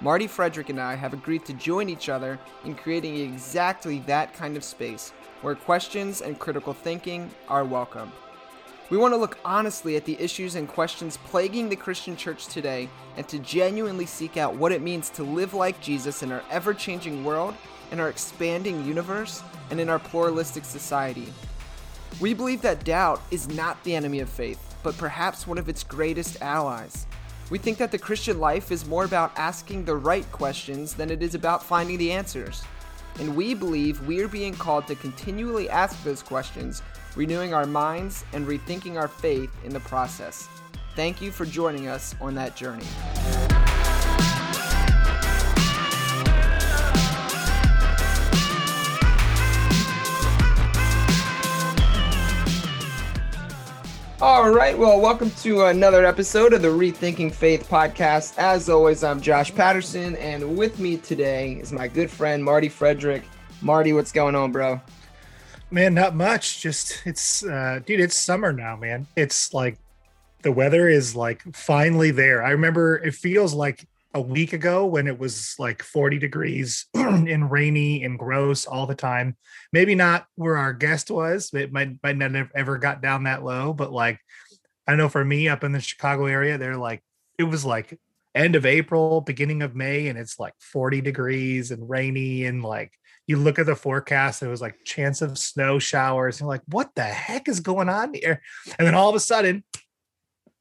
Marty Frederick, and I have agreed to join each other in creating exactly that kind of space where questions and critical thinking are welcome. We want to look honestly at the issues and questions plaguing the Christian church today and to genuinely seek out what it means to live like Jesus in our ever changing world, in our expanding universe, and in our pluralistic society. We believe that doubt is not the enemy of faith but perhaps one of its greatest allies. We think that the Christian life is more about asking the right questions than it is about finding the answers. And we believe we are being called to continually ask those questions, renewing our minds and rethinking our faith in the process. Thank you for joining us on that journey. All right. Well, welcome to another episode of the Rethinking Faith podcast. As always, I'm Josh Patterson, and with me today is my good friend Marty Frederick. Marty, what's going on, bro? Man, not much. Just it's, uh, dude, it's summer now, man. It's like the weather is like finally there. I remember it feels like a week ago when it was like 40 degrees and rainy and gross all the time. Maybe not where our guest was. It might might not have ever got down that low, but like I know for me up in the Chicago area, they're like it was like end of April, beginning of May, and it's like 40 degrees and rainy and like you look at the forecast, it was like chance of snow showers. And like, what the heck is going on here? And then all of a sudden,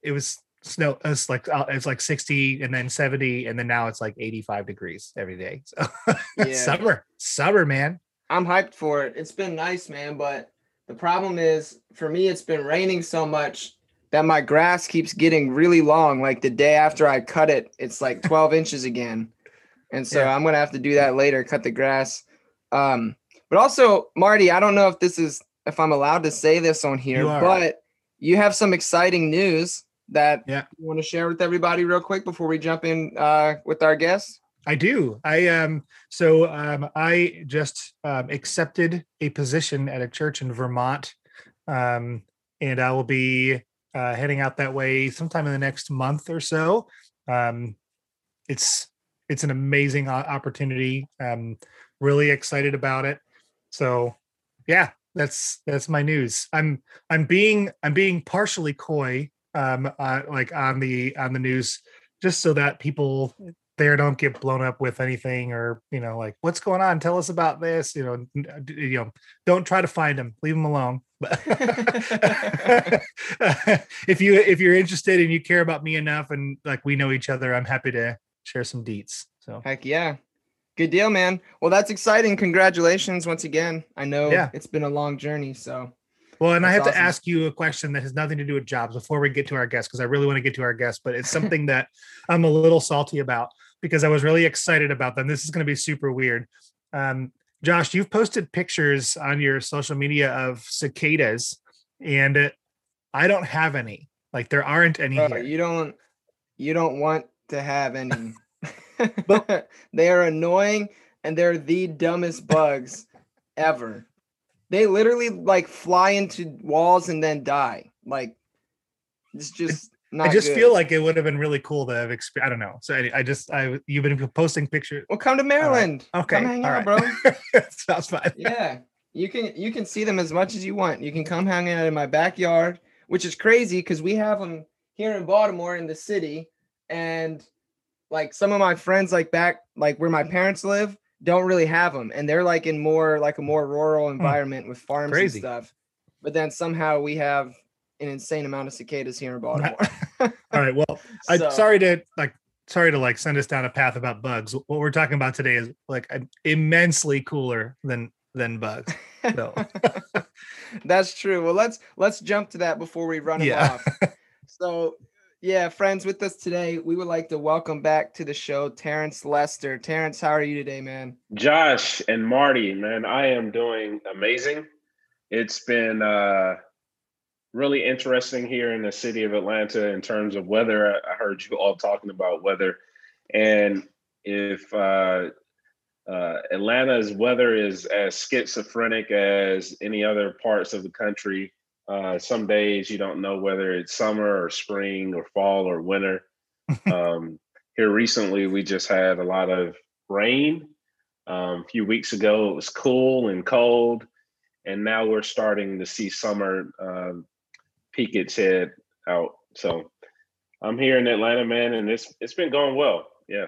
it was snow it's like uh, it's like 60 and then 70 and then now it's like 85 degrees every day so yeah. summer summer man. I'm hyped for it. It's been nice man but the problem is for me it's been raining so much that my grass keeps getting really long. Like the day after i cut it it's like 12 inches again. And so yeah. i'm gonna have to do that later cut the grass. Um but also marty i don't know if this is if i'm allowed to say this on here but you have some exciting news that yeah. you want to share with everybody real quick before we jump in uh, with our guests? I do. I um so um I just um, accepted a position at a church in Vermont, um, and I will be uh, heading out that way sometime in the next month or so. Um, it's it's an amazing opportunity. Um, really excited about it. So, yeah, that's that's my news. I'm I'm being I'm being partially coy um, uh, like on the on the news, just so that people there don't get blown up with anything or you know like what's going on? Tell us about this you know you know don't try to find them leave them alone. But if you if you're interested and you care about me enough and like we know each other i'm happy to share some deets so. Heck yeah. Good deal man. Well that's exciting. Congratulations once again. I know yeah. it's been a long journey so well, and That's I have awesome. to ask you a question that has nothing to do with jobs before we get to our guest, because I really want to get to our guest, but it's something that I'm a little salty about because I was really excited about them. This is going to be super weird. Um, Josh, you've posted pictures on your social media of cicadas, and it, I don't have any. Like there aren't any. Uh, you don't. You don't want to have any. but they are annoying, and they're the dumbest bugs ever. They literally like fly into walls and then die. Like it's just I just good. feel like it would have been really cool to have experienced. I don't know. So I, I, just I you've been posting pictures. Well, come to Maryland. Uh, okay, come hang out, right. bro. Sounds fine. Yeah, you can you can see them as much as you want. You can come hang out in my backyard, which is crazy because we have them here in Baltimore in the city, and like some of my friends like back like where my parents live, don't really have them, and they're like in more like a more rural hmm. environment with farms Crazy. and stuff. But then somehow we have an insane amount of cicadas here in Baltimore. All right. Well, I so, sorry to like sorry to like send us down a path about bugs. What we're talking about today is like immensely cooler than than bugs. So. That's true. Well, let's let's jump to that before we run yeah. off. So Yeah, friends, with us today, we would like to welcome back to the show Terence Lester. Terence, how are you today, man? Josh and Marty, man, I am doing amazing. It's been uh, really interesting here in the city of Atlanta in terms of weather. I heard you all talking about weather. And if uh, uh, Atlanta's weather is as schizophrenic as any other parts of the country, uh, some days you don't know whether it's summer or spring or fall or winter. um, here recently, we just had a lot of rain. Um, a few weeks ago, it was cool and cold, and now we're starting to see summer um, peek its head out. So I'm here in Atlanta, man, and it's it's been going well. Yeah.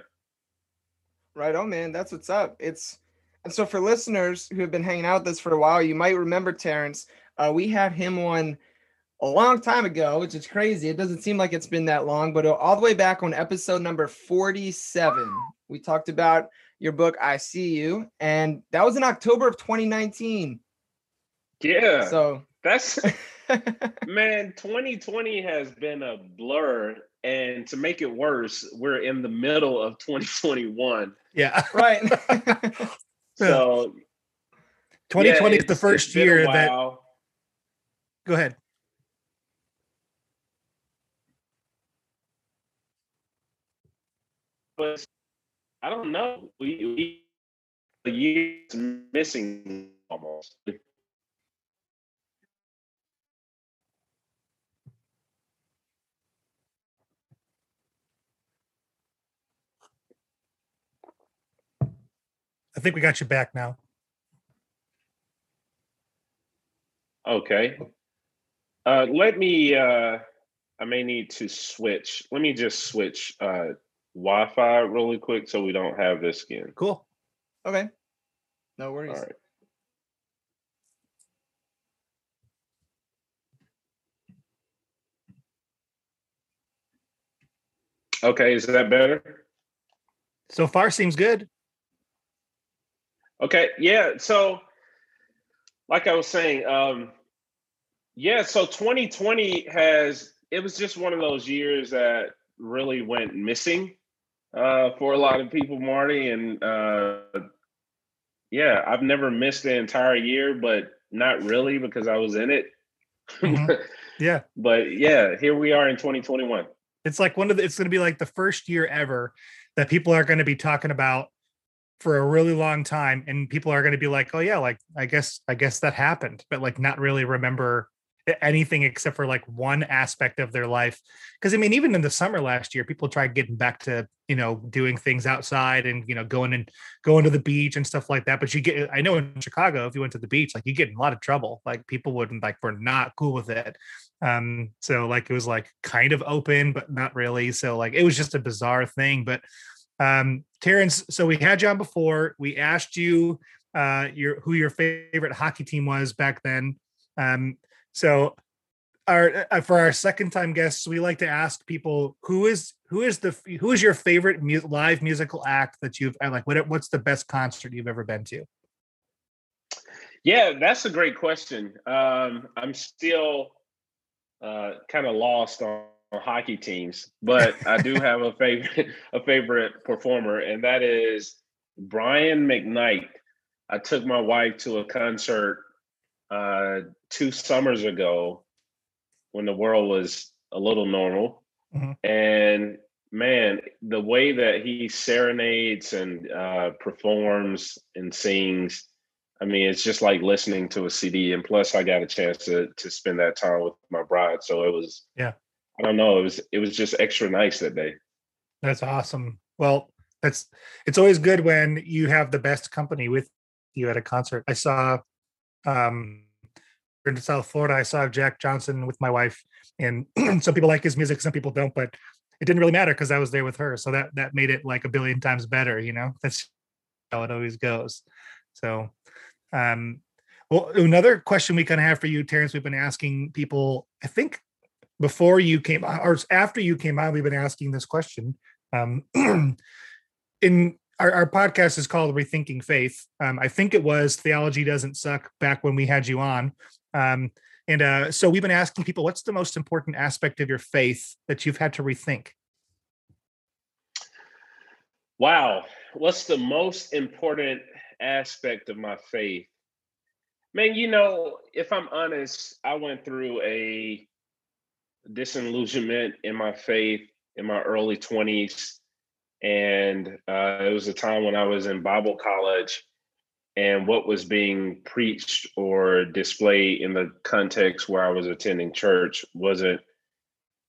Right on, man. That's what's up. It's and so for listeners who have been hanging out with us for a while, you might remember Terence. Uh, we had him on a long time ago, which is crazy. It doesn't seem like it's been that long, but all the way back on episode number 47, we talked about your book, I See You, and that was in October of 2019. Yeah. So that's man, 2020 has been a blur. And to make it worse, we're in the middle of 2021. Yeah. Right. so 2020 yeah, is the first year that go ahead. But I don't know. We, we years missing almost. I think we got you back now. Okay. Uh, let me, uh, I may need to switch. Let me just switch uh, Wi Fi really quick so we don't have this again. Cool. Okay. No worries. All right. Okay, is that better? So far seems good. Okay, yeah. So, like I was saying, um, yeah. So 2020 has it was just one of those years that really went missing uh, for a lot of people, Marty, and uh, yeah, I've never missed the entire year, but not really because I was in it. Mm-hmm. yeah, but yeah, here we are in 2021. It's like one of the, it's going to be like the first year ever that people are going to be talking about for a really long time and people are going to be like oh yeah like i guess i guess that happened but like not really remember anything except for like one aspect of their life. Because i mean even in the summer last year people tried getting back to you know doing things outside and you know going and going to the beach and stuff like that. But you get i know in chicago if you went to the beach like you get in a lot of trouble. Like people wouldn't like were not cool with it. Um so like it was like kind of open but not really. So like it was just a bizarre thing. But um, Terence, so we had you on before. We asked you uh, your who your favorite hockey team was back then. Um, so our uh, for our second time guests, we like to ask people who is who is the who is your favorite mu- live musical act that you've uh, like what what's the best concert you've ever been to? Yeah, that's a great question. Um, I'm still uh, kind of lost on hockey teams, but I do have a favorite a favorite performer, and that is Brian McKnight. I took my wife to a concert uh, two summers ago when the world was a little normal, mm-hmm. and man, the way that he serenades and uh, performs and sings. I mean, it's just like listening to a CD. And plus, I got a chance to to spend that time with my bride, so it was yeah I don't know. It was it was just extra nice that day. That's awesome. Well, that's it's always good when you have the best company with you at a concert. I saw um in South Florida, I saw Jack Johnson with my wife, and some people like his music, some people don't, but it didn't really matter because I was there with her. So that that made it like a billion times better, you know. That's how it always goes. So um well, another question we kind of have for you, Terence, we've been asking people, I think before you came or after you came on, we've been asking this question. Um, in our, our, podcast is called Rethinking Faith. Um, I think it was Theology Doesn't Suck back when we had you on. Um, And uh, so we've been asking people, what's the most important aspect of your faith that you've had to rethink? Wow. What's the most important aspect of my faith? Man, you know, if I'm honest, I went through a disillusionment in my faith in my early 20s. And uh, it was a time when I was in Bible college, and what was being preached or displayed in the context where I was attending church wasn't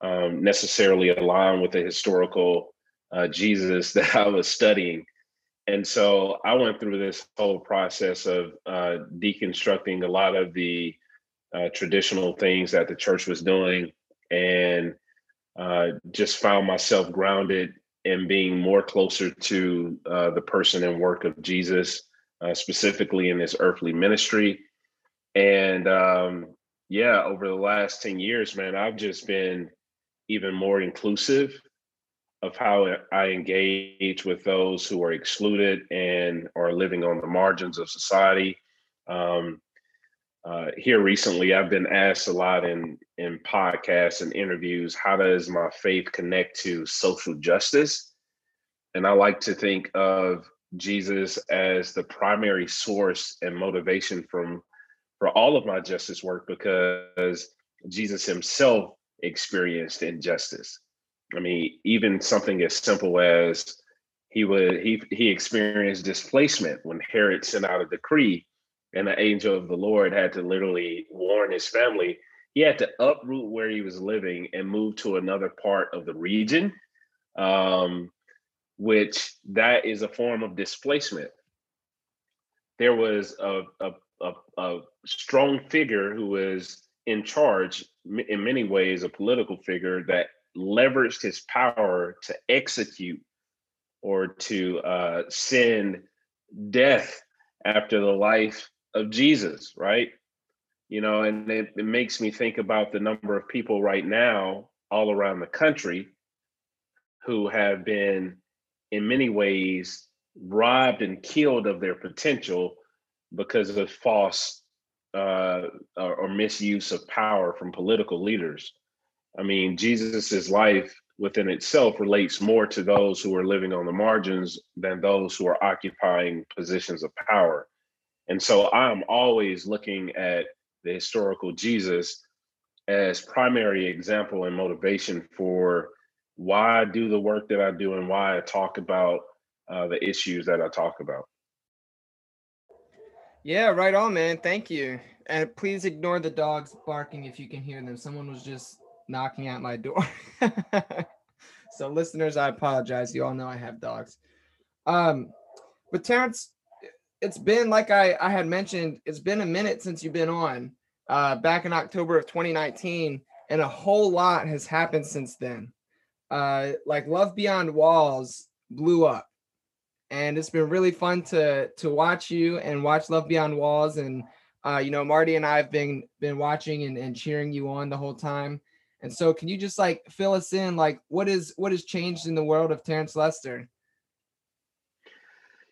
um, necessarily aligned with the historical uh, Jesus that I was studying. And so I went through this whole process of uh, deconstructing a lot of the uh, traditional things that the church was doing and uh, just found myself grounded in being more closer to uh, the person and work of Jesus, uh, specifically in his earthly ministry. And um, yeah, over the last 10 years, man, I've just been even more inclusive of how I engage with those who are excluded and are living on the margins of society. Um, uh, here recently, I've been asked a lot in in podcasts and interviews, how does my faith connect to social justice? And I like to think of Jesus as the primary source and motivation from for all of my justice work because Jesus himself experienced injustice. I mean, even something as simple as he would he he experienced displacement when Herod sent out a decree and the angel of the Lord had to literally warn his family. He had to uproot where he was living and move to another part of the region, um, which that is a form of displacement. There was a, a, a, a strong figure who was in charge, in many ways, a political figure that leveraged his power to execute or to uh, send death after the life of Jesus, right? You know, and it, it makes me think about the number of people right now all around the country who have been, in many ways, robbed and killed of their potential because of false uh, or, or misuse of power from political leaders. I mean, Jesus's life within itself relates more to those who are living on the margins than those who are occupying positions of power. And so I'm always looking at the historical Jesus as primary example and motivation for why I do the work that I do and why I talk about uh, the issues that I talk about. Yeah, right on, man. Thank you. And please ignore the dogs barking if you can hear them. Someone was just knocking at my door. so, listeners, I apologize. You all know I have dogs. Um, but Terence, it's been like I, I had mentioned, it's been a minute since you've been on. Uh, back in October of 2019, and a whole lot has happened since then. Uh, like Love Beyond Walls blew up, and it's been really fun to to watch you and watch Love Beyond Walls. And uh, you know, Marty and I have been been watching and, and cheering you on the whole time. And so, can you just like fill us in, like what is what has changed in the world of Terence Lester?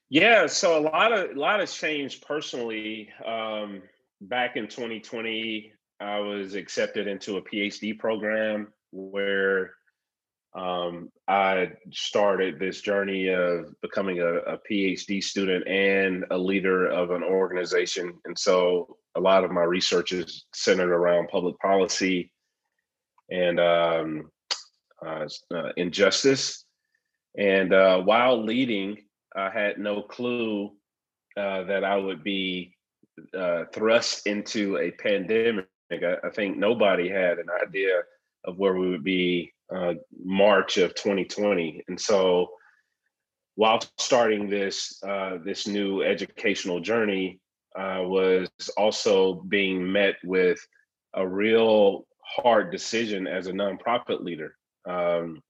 Yeah, so a lot of a lot has changed personally. Um, back in 2020, I was accepted into a PhD program where um, I started this journey of becoming a, a, PhD student and a leader of an organization. And so a lot of my research is centered around public policy and um, uh, uh, injustice. And uh, while leading I had no clue uh, that I would be uh, thrust into a pandemic. I, I, think nobody had an idea of where we would be uh, March of 2020, and so while starting this uh, this new educational journey, was also being met with a real hard decision as a nonprofit leader. Um,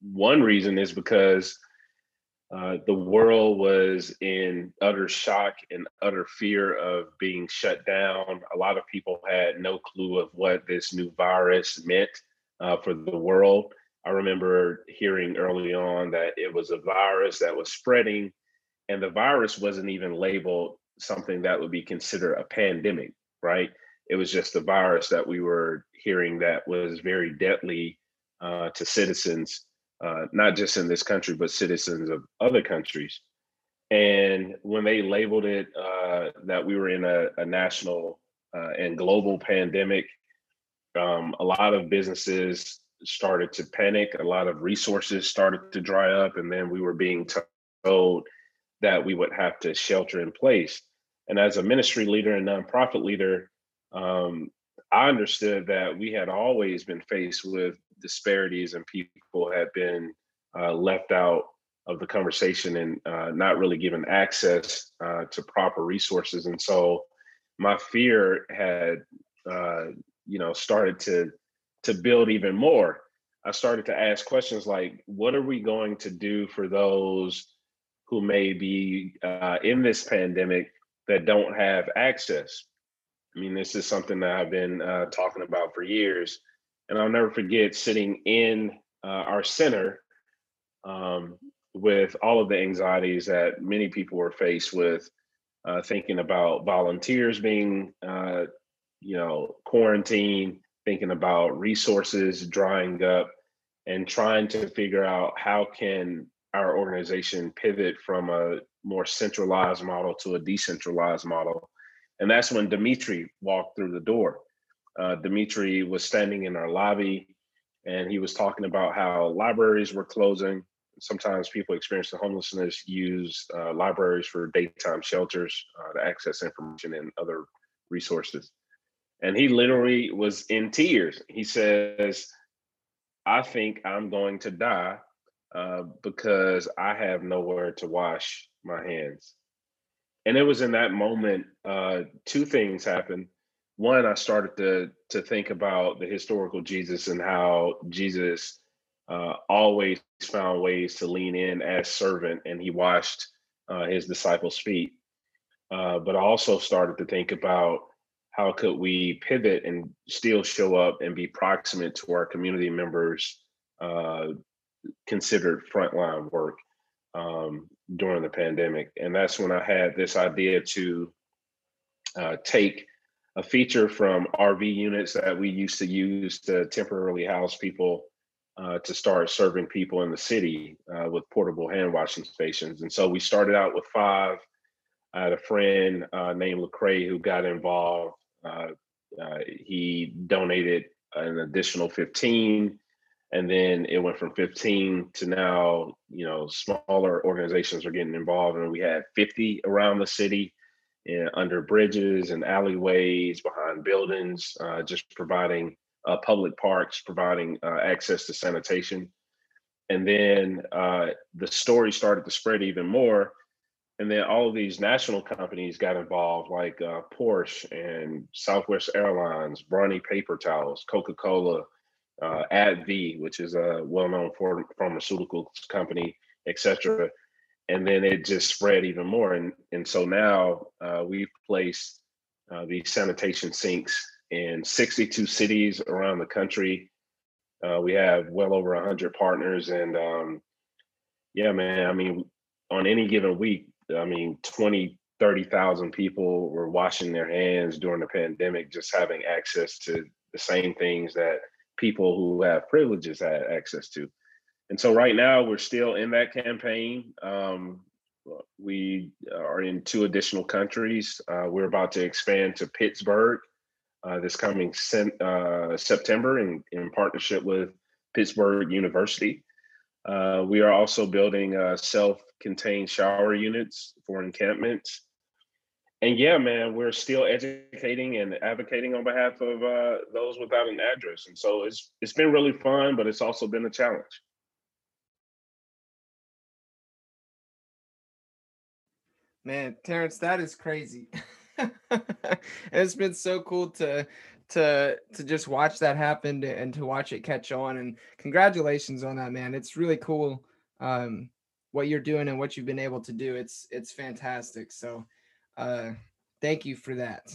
one reason is because uh, the world was in utter shock and utter fear of being shut down. A lot of people had no clue of what this new virus meant uh, for the world. I remember hearing early on that it was a virus that was spreading, and the virus wasn't even labeled something that would be considered a pandemic, right? it was just a virus that we were hearing that was very deadly uh, to citizens, uh, not just in this country, but citizens of other countries. And when they labeled it uh, that we were in a, a national uh, and global pandemic, um, a lot of businesses started to panic. A lot of resources started to dry up, and then we were being told that we would have to shelter in place. And as a ministry leader and nonprofit leader, um, I understood that we had always been faced with disparities and people had been uh, left out of the conversation and uh, not really given access uh, to proper resources. And so my fear had, uh, you know, started to to build even more. I started to ask questions like, what are we going to do for those who may be uh, in this pandemic that don't have access? I mean, this is something that I've been uh, talking about for years. And I'll never forget sitting in uh, our center um, with all of the anxieties that many people were faced with, uh, thinking about volunteers being, uh, you know, quarantined, thinking about resources drying up, and trying to figure out how can our organization pivot from a more centralized model to a decentralized model and that's when Dimitri walked through the door. Uh, Dimitri was standing in our lobby and he was talking about how libraries were closing. Sometimes people experiencing homelessness use uh, libraries for daytime shelters uh, to access information and other resources. And he literally was in tears. He says, I think I'm going to die uh, because I have nowhere to wash my hands and it was in that moment uh, two things happened. One i started to to think about the historical jesus and how jesus uh, always found ways to lean in as servant and he washed uh, his disciples feet. Uh, but i also started to think about how could we pivot and still show up and be proximate to our community members uh, considered frontline work. Um, during the pandemic. And that's when I had this idea to uh, take a feature from RV units that we used to use to temporarily house people uh, to start serving people in the city uh, with portable hand washing stations. And so we started out with five. I had a friend uh, named Lecrae who got involved. Uh, uh, he donated an additional 15 and then it went from 15 to now you know smaller organizations are getting involved. And we had 50 around the city and under bridges and alleyways behind buildings uh, just providing uh, public parks providing uh, access to sanitation. And then uh, the story started to spread even more. And then all of these national companies got involved like uh, porsche and southwest airlines brawny paper towels coca-cola uh, AbbVie, which is a well-known pharmaceutical company, etc. And then it just spread even more, and and so now uh, we've placed uh, these sanitation sinks in 62 cities around the country. Uh, we have well over 100 partners, and um, yeah, man. I mean, on any given week, I mean, 20, 30,000 people were washing their hands during the pandemic, just having access to the same things that people who have privileges had access to. And so right now we're still in that campaign. Um, we are in two additional countries. Uh, we're about to expand to Pittsburgh uh, this coming uh, September in, in partnership with Pittsburgh University. Uh, we are also building uh, self-contained shower units for encampments and yeah, man, we're still educating and advocating on behalf of uh, those without an address, and so it's it's been really fun, but it's also been a challenge. Man, Terence, that is crazy. it's been so cool to to to just watch that happen and to watch it catch on. And congratulations on that, man. It's really cool um, what you're doing and what you've been able to do. It's it's fantastic. So uh, thank you for that.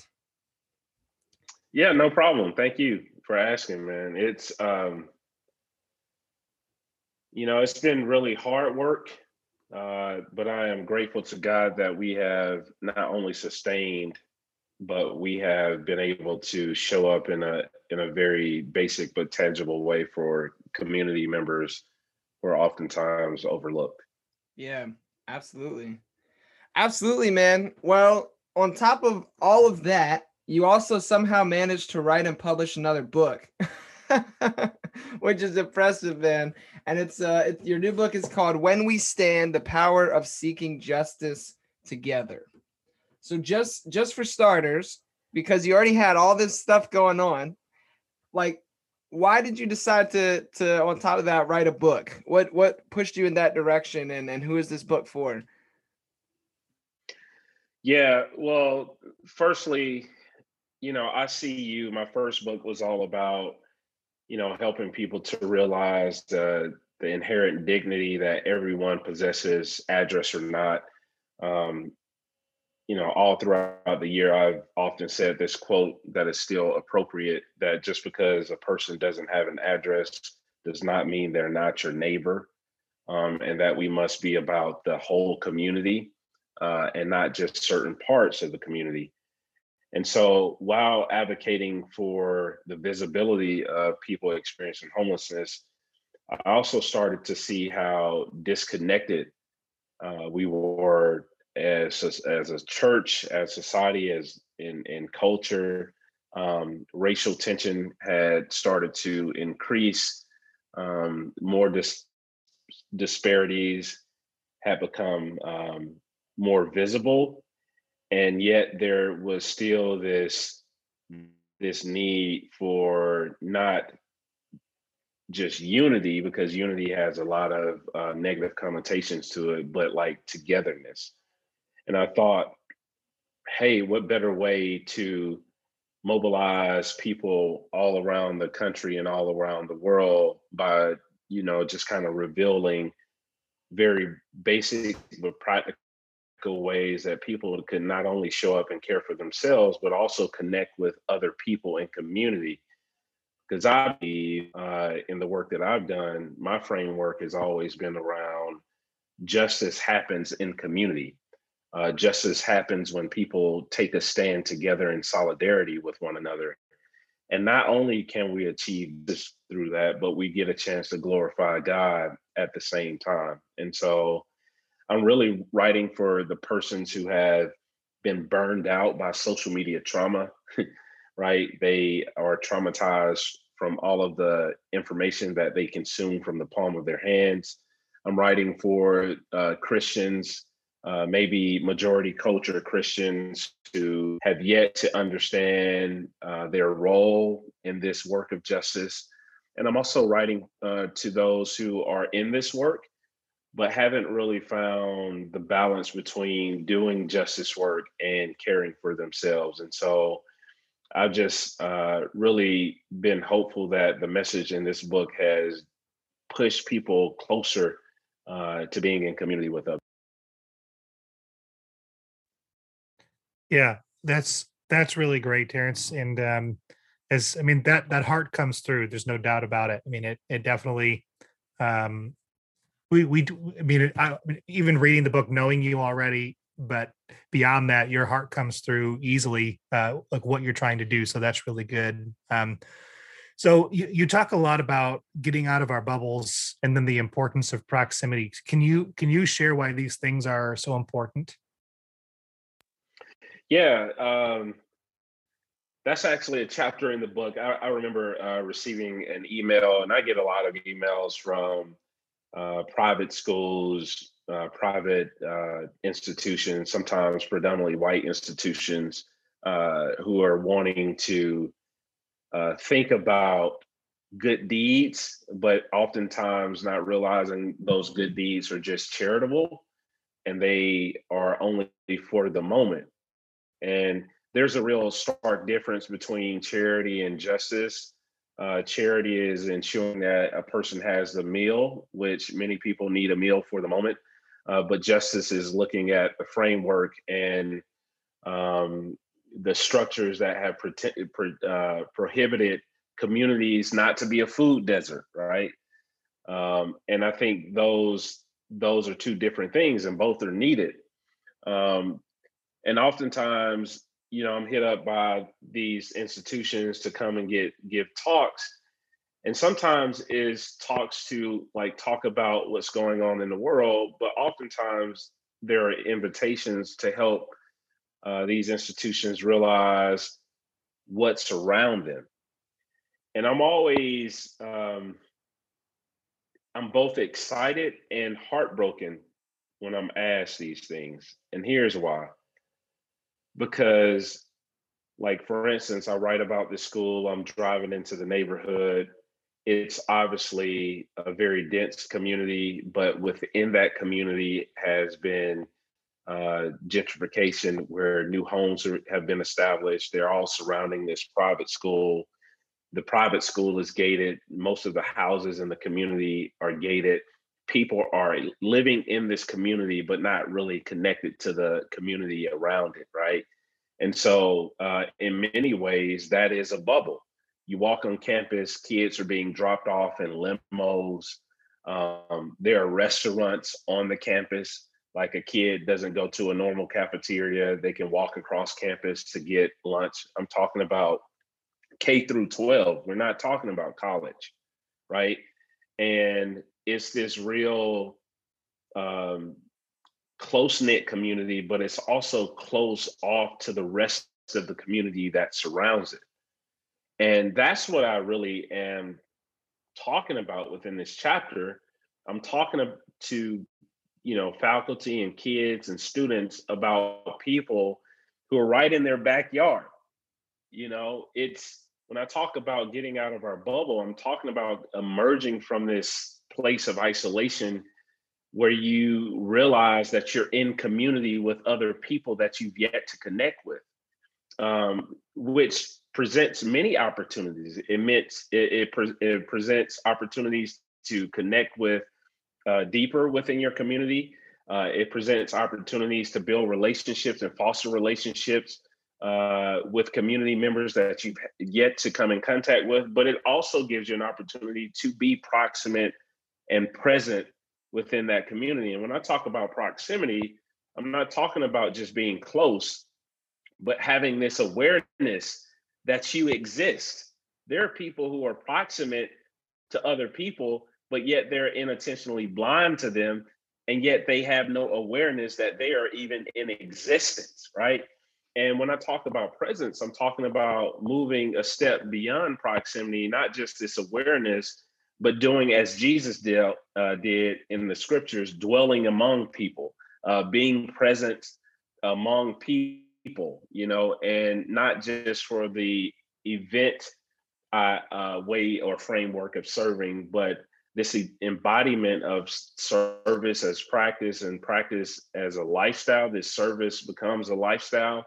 Yeah, no problem. Thank you for asking, man. It's um, you know, it's been really hard work, uh, but I am grateful to God that we have not only sustained but we have been able to show up in a in a very basic but tangible way for community members who are oftentimes overlooked. Yeah, absolutely. Absolutely, man. Well, on top of all of that, you also somehow managed to write and publish another book. which is impressive, man. And it's uh, it's, your new book is called "When We Stand: The Power of Seeking Justice Together." So just just for starters, because you already had all this stuff going on, like, why did you decide to to on top of that write a book? What what pushed you in that direction, and and who is this book for? Yeah, well, firstly, you know, I see you. My first book was all about you know, helping people to realize the the inherent dignity that everyone possesses, address or not. Um, you know, all throughout the year, I've often said this quote that is still appropriate that just because a person doesn't have an address does not mean they're not your neighbor. Um, and that we must be about the whole community uh, and not just certain parts of the community. And so while advocating for the visibility of people experiencing homelessness, I also started to see how disconnected uh, we were as a, as a church, as society, as in, in culture. Um, racial tension had started to increase. Um, more dis- disparities had become um, more visible and yet there was still this this need for not just unity because unity has a lot of uh, negative connotations to it but like togetherness. And i thought hey what better way to mobilize people all around the country and all around the world by you know just kind of revealing very basic but practical ways that people can not only show up and care for themselves, but also connect with other people in community. Because I believe uh, in the work that I've done, my framework has always been around justice happens in community. Uh, justice happens when people take a stand together in solidarity with one another. And not only can we achieve this through that, but we get a chance to glorify God at the same time. And so I'm really writing for the persons who have been burned out by social media trauma, right? They are traumatized from all of the information that they consume from the palm of their hands. I'm writing for uh, Christians, uh, maybe majority culture Christians who have yet to understand uh, their role in this work of justice. And I'm also writing uh, to those who are in this work but haven't really found the balance between doing justice work and caring for themselves. And so I've just uh, really been hopeful that the message in this book has pushed people closer uh, to being in community with others. Yeah, that's that's really great, Terence. And um, as I mean, that that heart comes through. There's no doubt about it. I mean, it it definitely um, we we I mean, I, even reading the book, knowing you already, but beyond that, your heart comes through easily, uh, like what you're trying to do. So that's really good. Um, so you, you talk a lot about getting out of our bubbles and then the importance of proximity. Can you can you share why these things are so important? Yeah, um, that's actually a chapter in the book. I, I remember uh, receiving an email, and I get a lot of emails from uh, private schools, uh, private uh, institutions, sometimes predominantly white institutions, uh, who are wanting to uh, think about good deeds, but oftentimes not realizing those good deeds are just charitable and they are only for the moment. And there's a real stark difference between charity and justice. Uh, charity is ensuring that a person has a meal, which many people need a meal for the moment. Uh, but justice is looking at the framework and um, the structures that have pro- uh, prohibited communities not to be a food desert, right? Um, and I think those those are two different things, and both are needed. Um, and oftentimes, you know, I'm hit up by these institutions to come and get give talks. And sometimes is talks to like talk about what's going on in the world, but oftentimes there are invitations to help uh, these institutions realize what's around them. And I'm always, um, I'm both excited and heartbroken when I'm asked these things. And here's why because like for instance i write about this school i'm driving into the neighborhood. It's obviously a very dense community but within that community has been uh, gentrification where new homes are, have been established. They're all surrounding this private school. The private school is gated. Most of the houses in the community are gated people are living in this community but not really connected to the community around it right? And so uh, in many ways that is a bubble. You walk on campus kids are being dropped off in limos. Um, there are restaurants on the campus. Like a kid doesn't go to a normal cafeteria they can walk across campus to get lunch. I'm talking about k through 12 we're not talking about college right? And it's this real um, close knit community, but it's also close off to the rest of the community that surrounds it. And that's what I really am talking about within this chapter. I'm talking to, you know, faculty and kids and students about people who are right in their backyard. You know, it's when I talk about getting out of our bubble, I'm talking about emerging from this place of isolation where you realize that you're in community with other people that you've yet to connect with, um, which presents many opportunities. It, it, it, pre- it presents opportunities to connect with uh, deeper within your community. Uh, it presents opportunities to build relationships and foster relationships uh, with community members that you've yet to come in contact with, but it also gives you an opportunity to be proximate and present within that community. And when I talk about proximity, I'm not talking about just being close, but having this awareness that you exist. There are people who are proximate to other people, but yet they're inattentionally blind to them. And yet they have no awareness that they are even in existence, right? And when I talk about presence, I'm talking about moving a step beyond proximity, not just this awareness, but doing as Jesus did, uh, did in the scriptures, dwelling among people, uh, being present among people, you know, and not just for the event uh, uh way or framework of serving, but this embodiment of service as practice and practice as a lifestyle. This service becomes a lifestyle,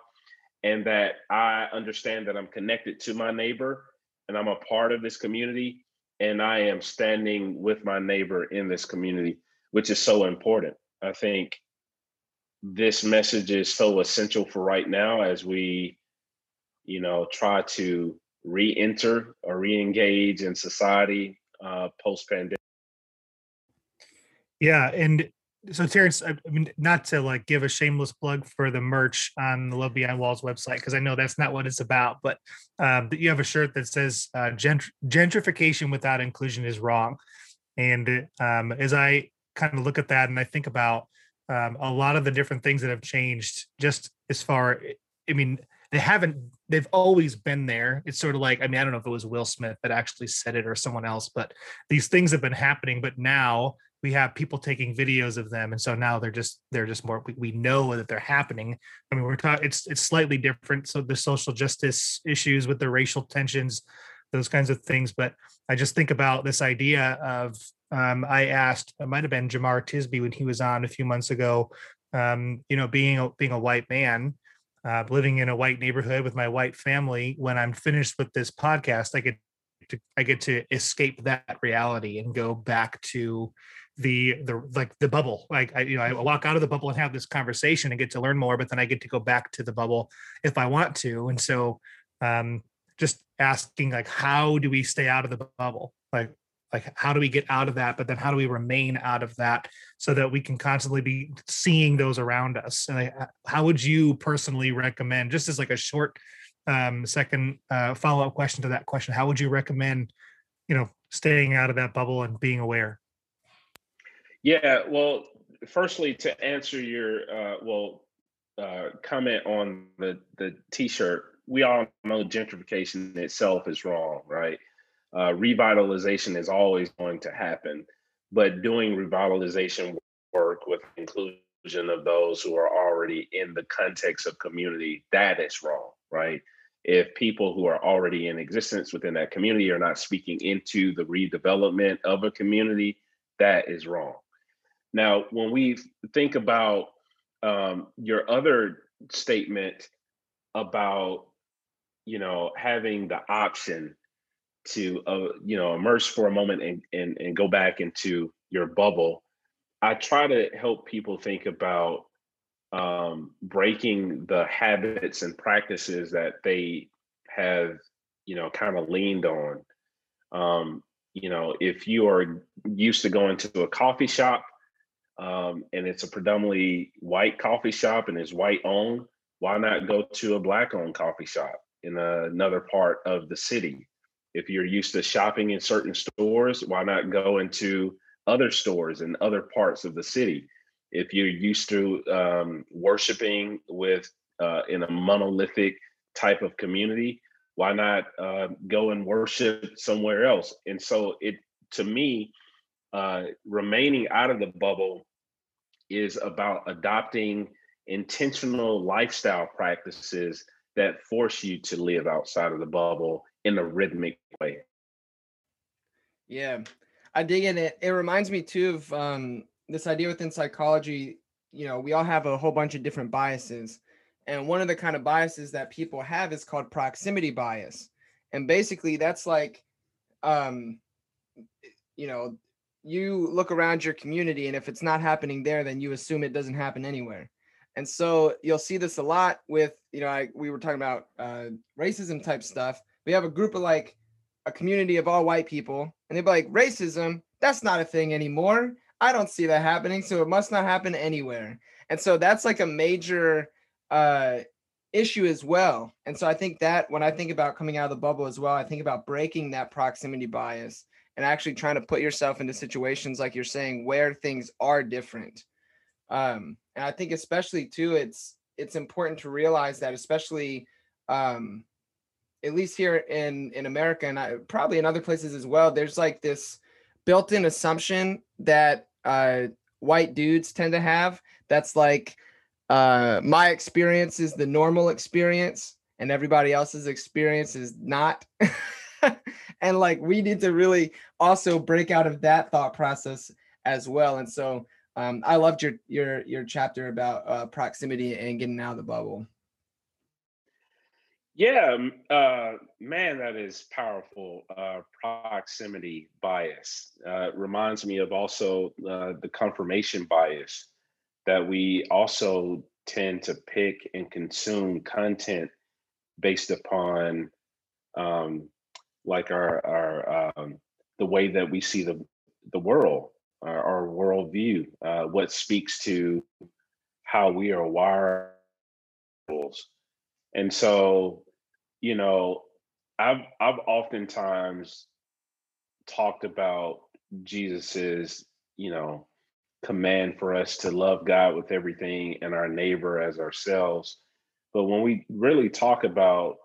and that I understand that I'm connected to my neighbor and I'm a part of this community and I am standing with my neighbor in this community, which is so important. I think this message is so essential for right now as we, you know, try to re-enter or re-engage in society uh, post-pandemic. Yeah, and so Terence, I mean, not to like give a shameless plug for the merch on the Love Beyond Walls website because I know that's not what it's about, but um, you have a shirt that says uh, gentr- "Gentrification without inclusion is wrong," and um, as I kind of look at that and I think about um, a lot of the different things that have changed, just as far, I mean, they haven't, they've always been there. It's sort of like, I mean, I don't know if it was Will Smith that actually said it or someone else, but these things have been happening, but now we have people taking videos of them and so now they're just they're just more we, we know that they're happening. I mean we're talking it's it's slightly different so the social justice issues with the racial tensions those kinds of things but i just think about this idea of um, i asked it might have been Jemar Tisby when he was on a few months ago um, you know being a, being a white man uh, living in a white neighborhood with my white family when i'm finished with this podcast i get to i get to escape that reality and go back to the the like the bubble. Like i you know i walk out of the bubble and have this conversation and get to learn more but then i get to go back to the bubble if i want to. And so um just asking like how do we stay out of the bubble? Like like how do we get out of that? But then how do we remain out of that so that we can constantly be seeing those around us? And I, how would you personally recommend just as like a short um, second uh, follow-up question to that question how would you recommend you know staying out of that bubble and being aware yeah well firstly to answer your uh, well uh, comment on the the t-shirt we all know gentrification itself is wrong right uh, revitalization is always going to happen, but doing revitalization work with inclusion of those who are already in the context of community, that is wrong, right? If people who are already in existence within that community are not speaking into the redevelopment of a community, that is wrong. Now, when we think about um, your other statement about, you know, having the option to uh, you know immerse for a moment and, and and go back into your bubble i try to help people think about um, breaking the habits and practices that they have you know kind of leaned on. Um, you know if you are used to going to a coffee shop um, and it's a predominantly white coffee shop and is white owned why not go to a black owned coffee shop in another part of the city if you're used to shopping in certain stores, why not go into other stores in other parts of the city? If you're used to um, worshiping with uh, in a monolithic type of community, why not uh, go and worship somewhere else? And so, it to me, uh, remaining out of the bubble is about adopting intentional lifestyle practices that force you to live outside of the bubble in a rhythmic way. Yeah, I dig it. It, it reminds me too of um, this idea within psychology. You know, we all have a whole bunch of different biases. And one of the kind of biases that people have is called proximity bias. And basically, that's like, um, you know, you look around your community, and if it's not happening there, then you assume it doesn't happen anywhere. And so you'll see this a lot with, you know, I, we were talking about uh, racism type stuff we have a group of like a community of all white people, and they'd be like, racism, that's not a thing anymore. I don't see that happening, so it must not happen anywhere. And so that's like a major uh, issue as well. And so I think that when I think about coming out of the bubble as well, I think about breaking that proximity bias and actually trying to put yourself into situations like you're saying where things are different. Um, and I think especially too, it's it's important to realize that especially um, at least here in in America and I, probably in other places as well, there's like this built-in assumption that uh, white dudes tend to have. That's like uh, my experience is the normal experience, and everybody else's experience is not. and like we need to really also break out of that thought process as well. And so um, I loved your your your chapter about uh, proximity and getting out of the bubble. Yeah, uh, man, that is powerful. Uh, proximity bias uh, reminds me of also uh, the confirmation bias that we also tend to pick and consume content based upon um, like our our um, the way that we see the the world, our, our worldview, uh, what speaks to how we are wired and so, you know, I've I've oftentimes talked about Jesus's, you know, command for us to love God with everything and our neighbor as ourselves. But when we really talk about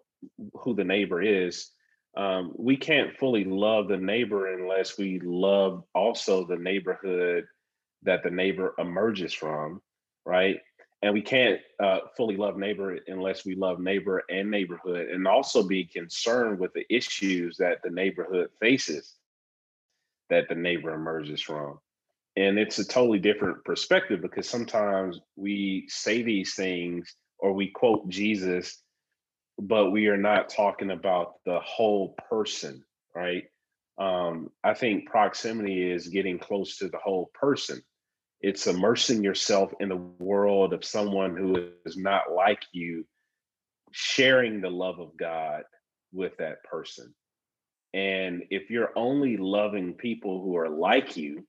who the neighbor is, um, we can't fully love the neighbor unless we love also the neighborhood that the neighbor emerges from, right? and we can't uh, fully love neighbor unless we love neighbor and neighborhood and also be concerned with the issues that the neighborhood faces that the neighbor emerges from and it's a totally different perspective because sometimes we say these things or we quote jesus but we are not talking about the whole person right? Um, i think proximity is getting close to the whole person. It's immersing yourself in the world of someone who is not like you sharing the love of god with that person. And if you're only loving people who are like you,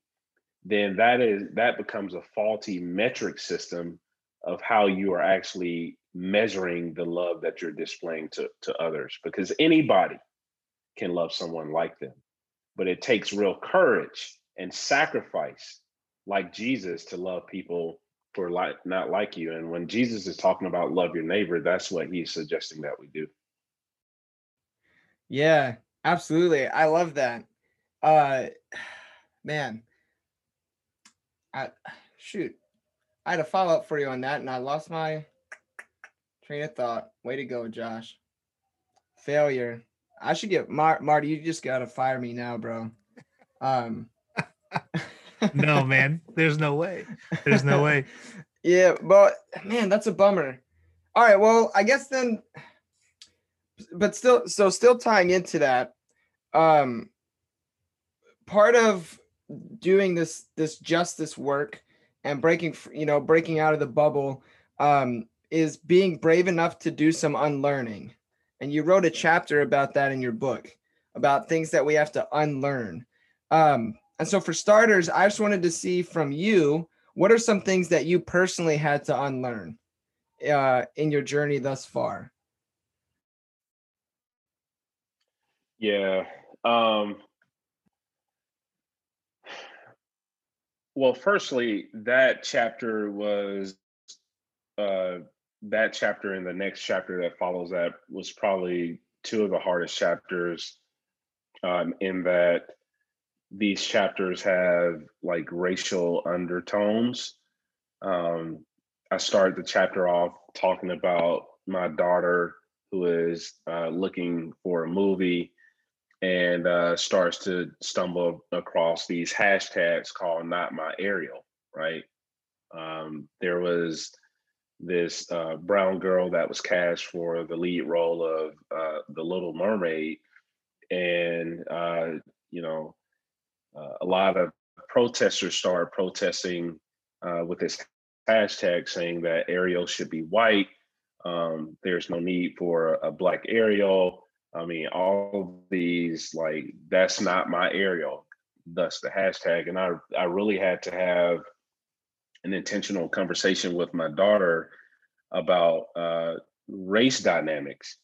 then that is that becomes a faulty metric system of how you are actually measuring the love that you're displaying to, to others because anybody can love someone like them. But it takes real courage and sacrifice like jesus to love people who are like not like you. And when jesus is talking about love your neighbor that's what he's suggesting that we do. Yeah absolutely. I love that. Uh man. I shoot. I had a follow up for you on that, and I lost my train of thought. Way to go, Josh. Failure. I should get Mar- Marty. You just gotta fire me now, bro. Um. no, man. There's no way. There's no way. yeah, but man, that's a bummer. All right. Well, I guess then, but still, so still tying into that, um, part of doing this this justice work and breaking you know breaking out of the bubble um, is being brave enough to do some unlearning. And you wrote a chapter about that in your book about things that we have to unlearn. Um, and so for starters i just wanted to see from you what are some things that you personally had to unlearn uh, in your journey thus far? Yeah um, Well, firstly, that chapter was uh, that chapter and the next chapter that follows that was probably two of the hardest chapters um, in that these chapters have like racial undertones. Um, I started the chapter off talking about my daughter who is uh, looking for a movie and uh, starts to stumble across these hashtags called "Not My Ariel." Right? Um, there was this uh, brown girl that was cast for the lead role of uh, the Little Mermaid, and uh, you know, uh, a lot of protesters started protesting uh, with this hashtag saying that Ariel should be white. Um, there's no need for a black Ariel I mean, all these like that's not my Ariel, thus the hashtag. And I I really had to have an intentional conversation with my daughter about uh, race dynamics.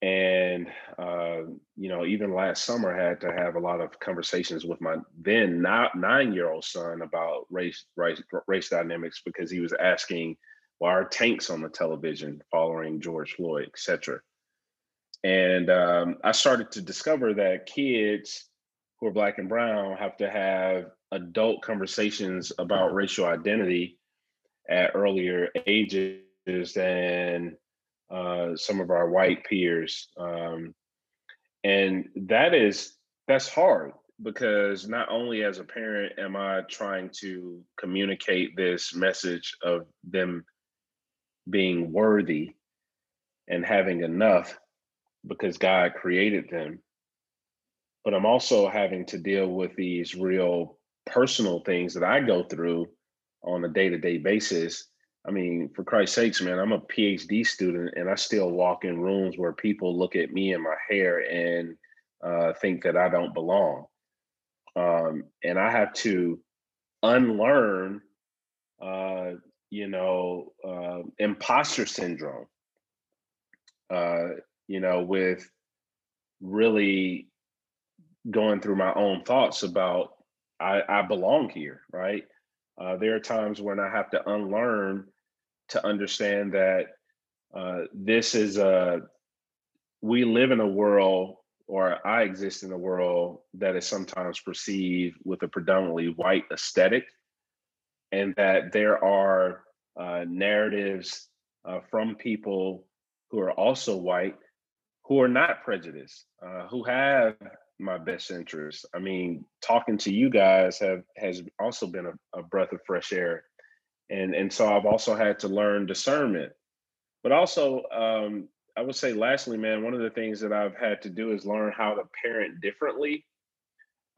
And uh, you know, even last summer, I had to have a lot of conversations with my then nine-year-old son about race, race, race dynamics because he was asking, "Why are tanks on the television following George Floyd, etc." And um, I started to discover that kids who are black and brown have to have adult conversations about racial identity at earlier ages than uh, some of our white peers. Um, and that is that's hard because not only as a parent am I trying to communicate this message of them being worthy and having enough, because God created them. But I'm also having to deal with these real personal things that I go through on a day to day basis. I mean, for Christ's sakes, man, I'm a PhD student and I still walk in rooms where people look at me and my hair and uh, think that I don't belong. Um, and I have to unlearn, uh, you know, uh, imposter syndrome. Uh, you know, with really going through my own thoughts about I, I belong here, right? Uh, there are times when I have to unlearn to understand that uh, this is a we live in a world or I exist in a world that is sometimes perceived with a predominantly white aesthetic, and that there are uh, narratives uh, from people who are also white who are not prejudiced, uh, who have my best interest. I mean, talking to you guys have has also been a, a breath of fresh air, and and so I've also had to learn discernment. But also, um, I would say, lastly, man, one of the things that I've had to do is learn how to parent differently.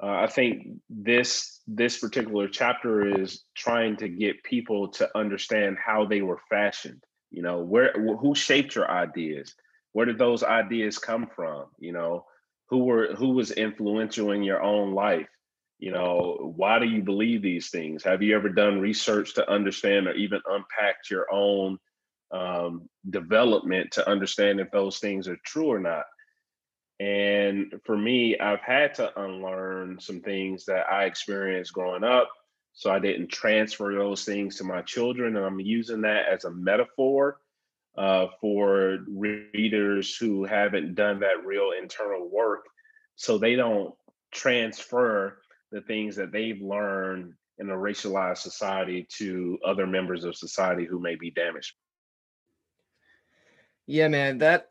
Uh, I think this this particular chapter is trying to get people to understand how they were fashioned. You know, where who shaped your ideas where did those ideas come from you know who were who was influential in your own life? You know why do you believe these things? Have you ever done research to understand or even unpacked your own um, development to understand if those things are true or not? And for me i've had to unlearn some things that i experienced growing up so i didn't transfer those things to my children and i'm using that as a metaphor uh, for readers who haven't done that real internal work so they don't transfer the things that they've learned in a racialized society to other members of society who may be damaged. Yeah, man, that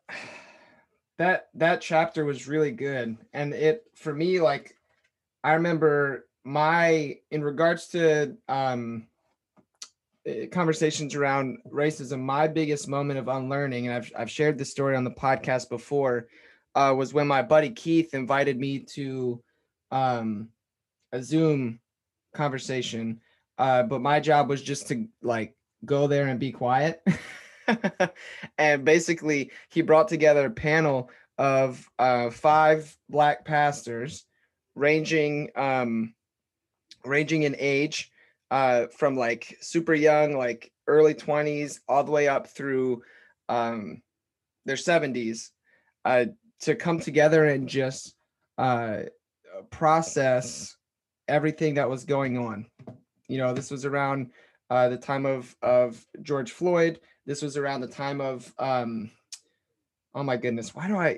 that that chapter was really good. And it for me, like I remember my in regards to um conversations around racism, my biggest moment of unlearning, and I've I've shared this story on the podcast before, uh, was when my buddy Keith invited me to um a Zoom conversation. Uh, but my job was just to like go there and be quiet. and basically, he brought together a panel of uh, five black pastors, ranging um, ranging in age, uh, from like super young, like early twenties, all the way up through um, their seventies, uh, to come together and just uh, process everything that was going on. You know, this was around uh, the time of of George Floyd. This was around the time of um, oh my goodness, why do I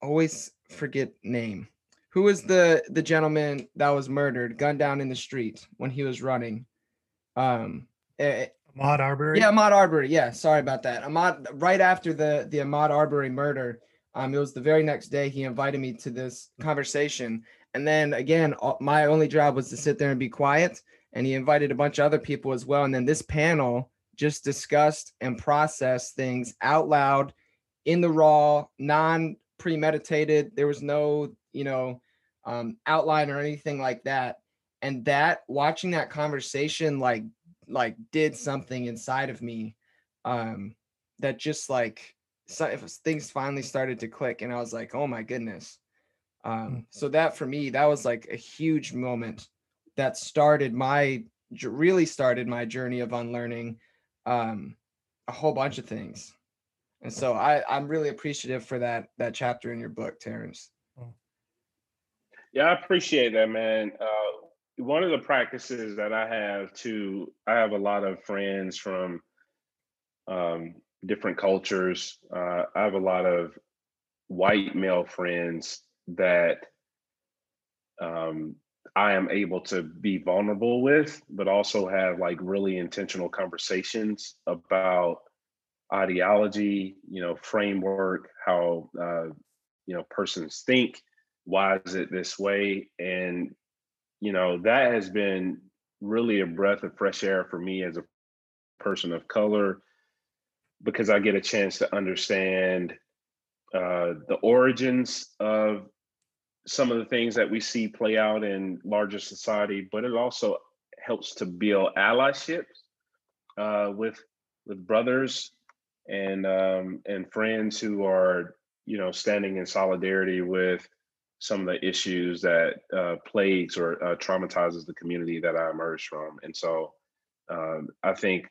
always forget name? Who was the the gentleman that was murdered, gunned down in the street when he was running? Um, eh, Ahmaud Arbery. Yeah, Ahmaud Arbery. Yeah, sorry about that. Ahmaud. Right after the the Ahmaud Arbery murder, um, it was the very next day he invited me to this conversation, and then again, my only job was to sit there and be quiet. And he invited a bunch of other people as well. And then this panel just discussed and processed things out loud in the raw, non premeditated. There was no, you know, um, outline or anything like that. And that watching that conversation, like, like did something inside of me um, that just like so, things finally started to click. And I was like, oh my goodness um, mm. so that for me, that was like a huge moment that started my really started my journey of unlearning um, a whole bunch of things. And so I, I'm really appreciative for that that chapter in your book, Terence. Mm. Yeah, I appreciate that, man. Uh, one of the practices that I have too, I have a lot of friends from um, different cultures. Uh, I have a lot of white male friends that um, I am able to be vulnerable with, but also have like really intentional conversations about ideology, you know, framework, how uh, you know persons think, why is it this way, and you know that has been really a breath of fresh air for me as a person of color because I get a chance to understand uh, the origins of some of the things that we see play out in larger society, but it also helps to build allyships uh, with with brothers and um, and friends who are you know standing in solidarity with some of the issues that uh, plagues or uh, traumatizes the community that I emerged from, and so um, I think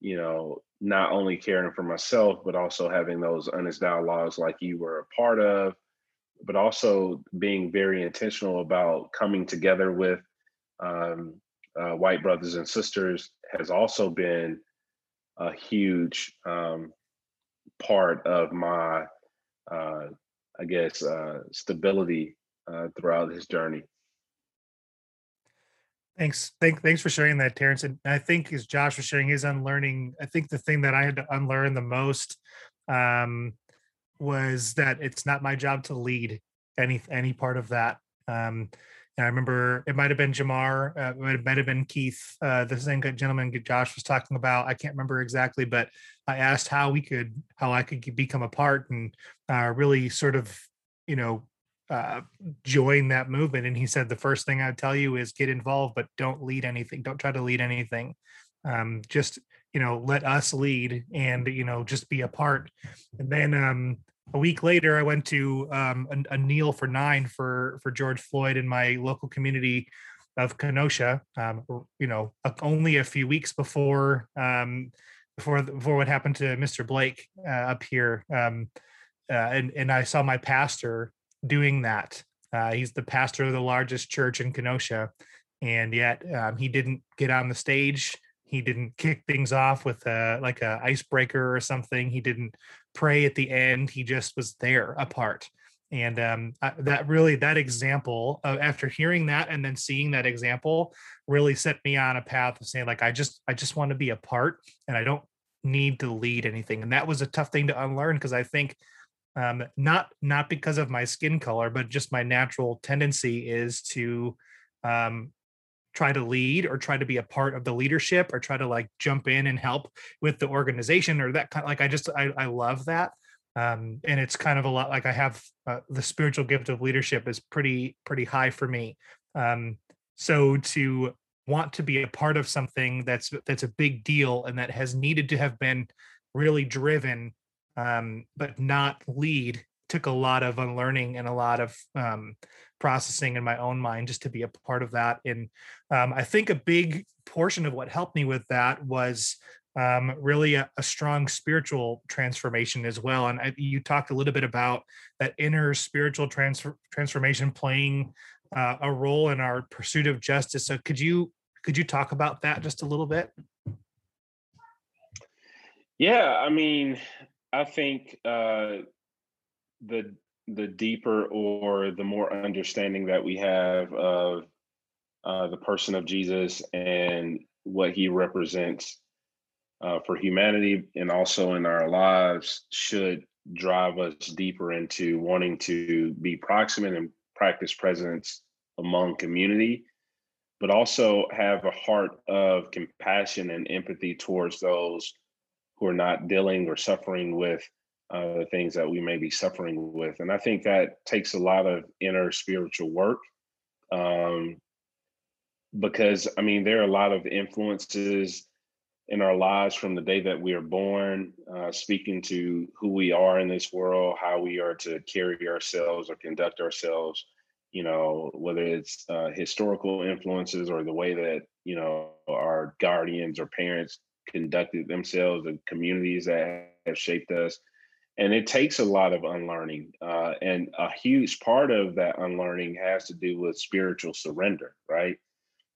you know not only caring for myself but also having those honest dialogues like you were a part of but also being very intentional about coming together with um, uh, white brothers and sisters has also been a huge um, part of my, uh, I guess, uh, stability uh, throughout his journey. Thanks. Thank, thanks for sharing that, Terence. And I think as Josh was sharing his unlearning, I think the thing that I had to unlearn the most um, was that it's not my job to lead any any part of that. Um, I remember it might have been Jemar, uh, it might have been Keith, uh, the same gentleman Josh was talking about. I can't remember exactly, but I asked how we could, how I could become a part and uh, really sort of, you know, uh, join that movement. And he said the first thing I'd tell you is get involved, but don't lead anything. Don't try to lead anything. Um, just you know, let us lead and you know, just be a part. And then um, a week later, I went to um, a, a, kneel for nine for for George Floyd in my local community of Kenosha. Um, you know, only a few weeks before um, before before what happened to Mr. Blake uh, up here, um, uh, and and I saw my pastor doing that. Uh, he's the pastor of the largest church in Kenosha, and yet um, he didn't get on the stage. He didn't kick things off with a like a icebreaker or something. He didn't pray at the end. He just was there apart. And um, that really that example of after hearing that and then seeing that example really set me on a path of saying like I just I just want to be a part and I don't need to lead anything. And that was a tough thing to unlearn because I think um, not not because of my skin color, but just my natural tendency is to um, try to lead or try to be a part of the leadership or try to like jump in and help with the organization or that kind of like I just I, I love that. Um, and it's kind of a lot like I have uh, the spiritual gift of leadership is pretty pretty high for me. Um, so to want to be a part of something that's that's a big deal and that has needed to have been really driven um, but not lead took a lot of unlearning and a lot of um, processing in my own mind just to be a part of that. And um, I think a big portion of what helped me with that was um, really a, a, strong spiritual transformation as well. And I, you talked a little bit about that inner spiritual transformation playing uh, a role in our pursuit of justice. So could you could you talk about that just a little bit? Yeah, I mean, I think uh, the the deeper or the more understanding that we have of uh, the person of Jesus and what he represents uh, for humanity and also in our lives should drive us deeper into wanting to be proximate and practice presence among community, but also have a heart of compassion and empathy towards those who are not dealing or suffering with uh, the things that we may be suffering with. And I think that takes a lot of inner spiritual work. Um, because, I mean, there are a lot of influences in our lives from the day that we are born, uh, speaking to who we are in this world, how we are to carry ourselves or conduct ourselves, you know, whether it's uh, historical influences or the way that, you know, our guardians or parents conducted themselves, the communities that have shaped us. And it takes a lot of unlearning uh, and a huge part of that unlearning has to do with spiritual surrender right?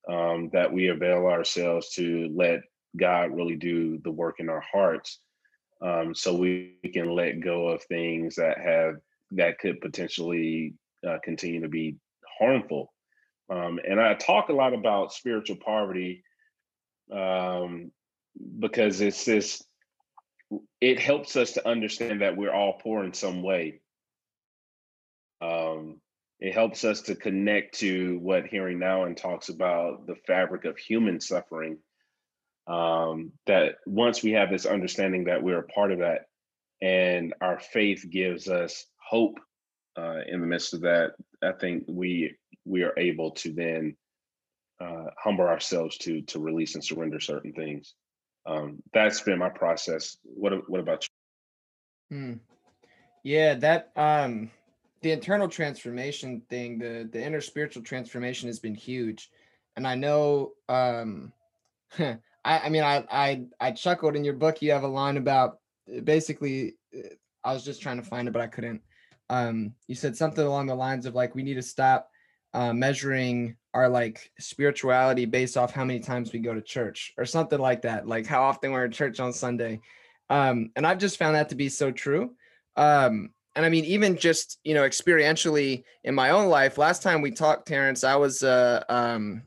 Um, that we avail ourselves to let god really do the work in our hearts um, so we can let go of things that have that could potentially uh, continue to be harmful um, and i talk a lot about spiritual poverty um, because it's this it helps us to understand that we're all poor in some way. Um, it helps us to connect to what Henri Nouwen talks about the fabric of human suffering. Um, that once we have this understanding that we're a part of that, and our faith gives us hope uh, in the midst of that, I think we we are able to then uh, humble ourselves to to release and surrender certain things um, that's been my process. What what about you? Hmm. Yeah, that um, the internal transformation thing, the the inner spiritual transformation has been huge, and I know. Um, I I mean I I I chuckled in your book. You have a line about uh, basically. Uh, I was just trying to find it, but I couldn't. Um, you said something along the lines of like we need to stop uh, measuring our like spirituality based off how many times we go to church or something like that like how often we're in church on sunday um and i've just found that to be so true um and i mean even just you know experientially in my own life last time we talked terence i was uh um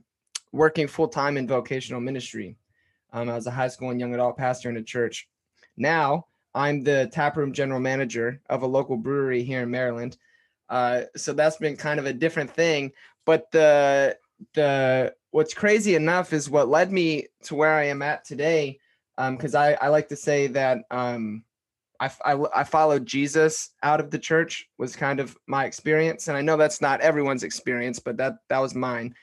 working full-time in vocational ministry um i was a high school and young adult pastor in a church now i'm the taproom general manager of a local brewery here in maryland uh, so that's been kind of a different thing. But the the what's crazy enough is what led me to where I am at today. Because um, I, I like to say that um, I, I, I followed Jesus out of the church was kind of my experience, and I know that's not everyone's experience, but that that was mine.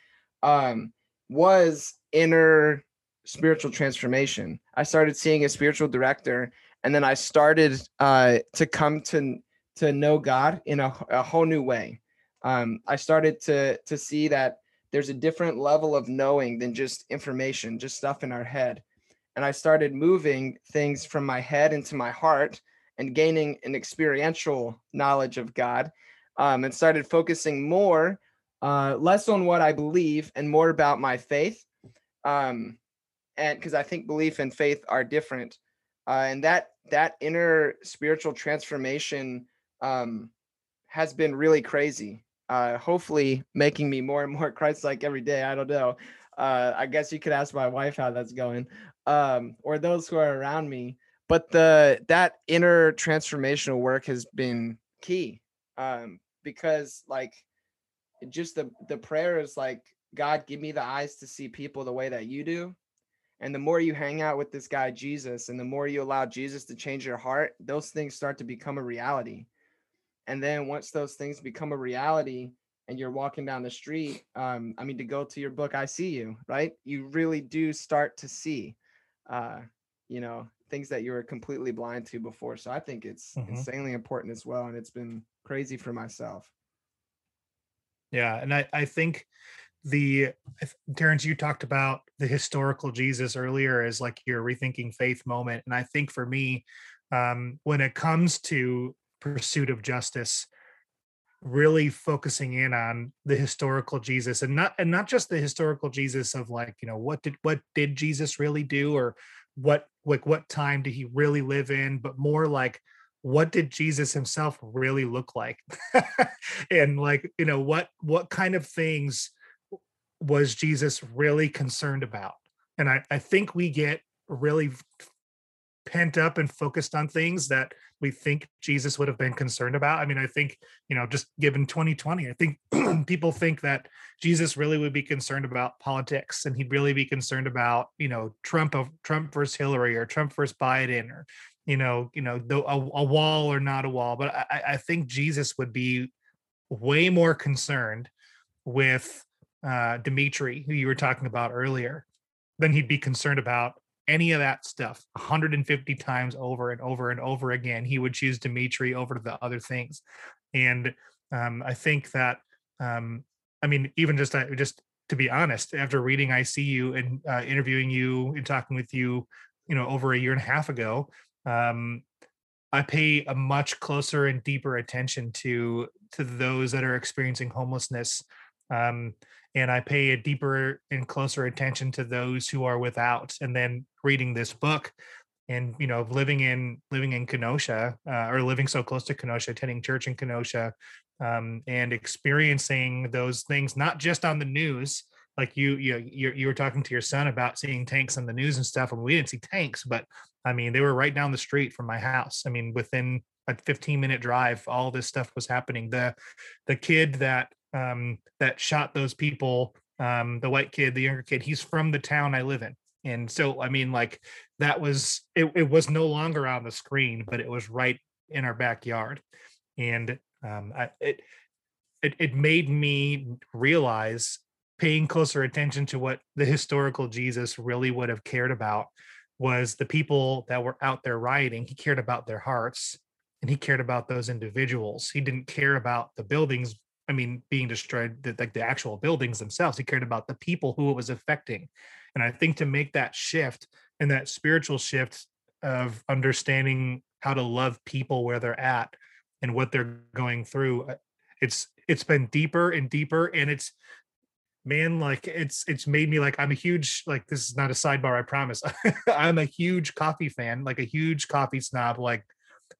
Um, was inner spiritual transformation. I started seeing a spiritual director, and then I started uh, to come to to know God in a, a whole new way. Um, I started to to see that there's a different level of knowing than just information, just stuff in our head. And I started moving things from my head into my heart and gaining an experiential knowledge of God, um, and started focusing more, uh, less on what I believe and more about my faith. Um, and because I think belief and faith are different, uh, and that that inner spiritual transformation um, has been really crazy. Uh, hopefully, making me more and more Christ-like every day. I don't know. Uh, I guess you could ask my wife how that's going, um, or those who are around me. But the that inner transformational work has been key um, because, like, just the the prayer is like, God, give me the eyes to see people the way that you do, and the more you hang out with this guy, Jesus, and the more you allow Jesus to change your heart, those things start to become a reality. And then once those things become a reality and you're walking down the street, um, I mean, to go to your book, I See You, right? You really do start to see, uh, you know, things that you were completely blind to before. So I think it's mm-hmm. insanely important as well. And it's been crazy for myself. Yeah. And I, I think the Terence, you talked about the historical Jesus earlier as like your rethinking faith moment. And I think for me, um, when it comes to pursuit of justice, really focusing in on the historical Jesus and not and not just the historical Jesus of like, you know, what did what did Jesus really do or what like what time did he really live in, but more like what did Jesus himself really look like? and like, you know, what what kind of things was Jesus really concerned about? And I, I think we get really pent up and focused on things that we think Jesus would have been concerned about. I mean, I think, you know, just given 2020, I think people think that Jesus really would be concerned about politics and he'd really be concerned about, you know, Trump of Trump versus Hillary or Trump versus Biden or, you know, you know, the, a, a wall or not a wall. But I, I think Jesus would be way more concerned with uh, Dimitri, who you were talking about earlier, then he'd be concerned about any of that stuff 150 times over and over and over again. He would choose Dimitri over the other things. And um, I think that, um, I mean, even just uh, just to be honest, after reading I See You and uh, interviewing you and talking with you, you know, over a year and a half ago, um, I pay a much closer and deeper attention to to those that are experiencing homelessness um, and I pay a deeper and closer attention to those who are without. And then reading this book, and you know, living in living in Kenosha uh, or living so close to Kenosha, attending church in Kenosha, um, and experiencing those things not just on the news. Like you, you, you, you were talking to your son about seeing tanks on the news and stuff, and we didn't see tanks, but I mean, they were right down the street from my house. I mean, within a 15 minute drive, all this stuff was happening. The the kid that um, that shot those people, um, the white kid, the younger kid, he's from the town I live in. And so, I mean, like that was, it, it was no longer on the screen, but it was right in our backyard. And um, I, it, it, it made me realize paying closer attention to what the historical Jesus really would have cared about was the people that were out there rioting. He cared about their hearts and he cared about those individuals. He didn't care about the buildings I mean, being destroyed, the, like the actual buildings themselves. He cared about the people who it was affecting. And I think to make that shift and that spiritual shift of understanding how to love people where they're at and what they're going through, uh, it's it's been deeper and deeper. And it's man, like it's it's made me like I'm a huge like this is not a sidebar, I promise. I'm a huge coffee fan, like a huge coffee snob, like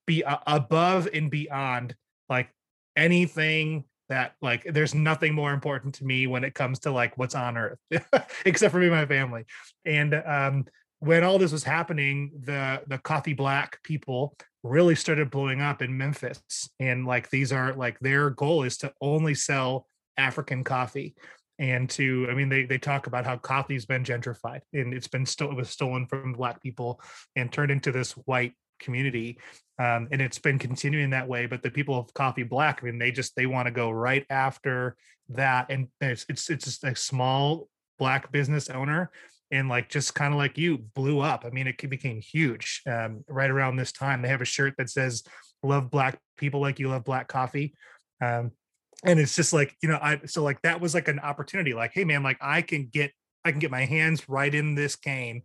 be uh, above and beyond like anything that like there's nothing more important to me when it comes to like what's on earth except for me and my family. And um when all this was happening the the Cxffeeblack people really started blowing up in memphis. And like these are like their goal is to only sell african coffee and to i mean they they talk about how coffee's been gentrified and it's been still it was stolen from black people and turned into this white community um, and it's been continuing that way but the people of Cxffeeblack i mean they just they want to go right after that and it's it's, it's a small black business owner and like just kind of like you blew up i mean it became huge um, right around this time they have a shirt that says love black people like you love black coffee. Um, and it's just like, you know, I so like that was like an opportunity, like, hey man, like I can get I can get my hands right in this game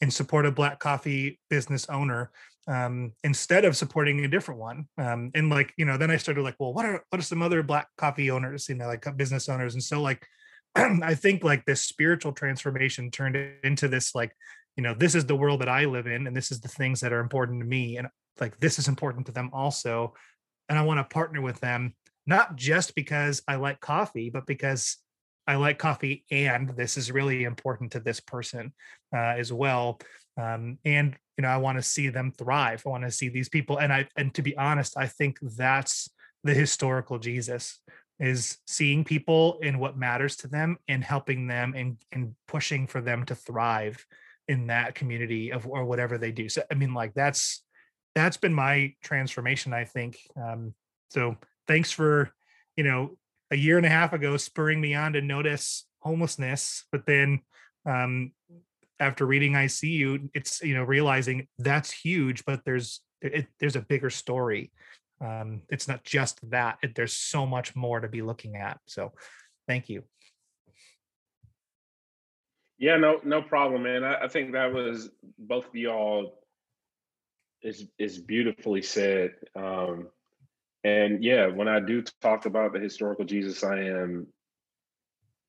and support a black coffee business owner um, instead of supporting a different one. Um, and like, you know, then I started like, well, what are what are some other black coffee owners, you know, like business owners? And so like I think like this spiritual transformation turned into this like, you know, this is the world that I live in, and this is the things that are important to me, and like this is important to them also, and I want to partner with them not just because I like coffee, but because I like coffee, and this is really important to this person uh, as well. Um, and you know, I want to see them thrive. I want to see these people, and I and to be honest, I think that's the historical Jesus is seeing people in what matters to them and helping them and and pushing for them to thrive in that community of or whatever they do. So I mean, like that's that's been my transformation. I think. Um, so thanks for you know a year and a half ago spurring me on to notice homelessness, but then um, after reading I see you, it's you know realizing that's huge, but there's it, there's a bigger story. Um, it's not just that it, there's so much more to be looking at so thank you. Yeah no no problem man. I, I think that was both of y'all is is beautifully said um, and yeah when i do talk about the historical jesus i am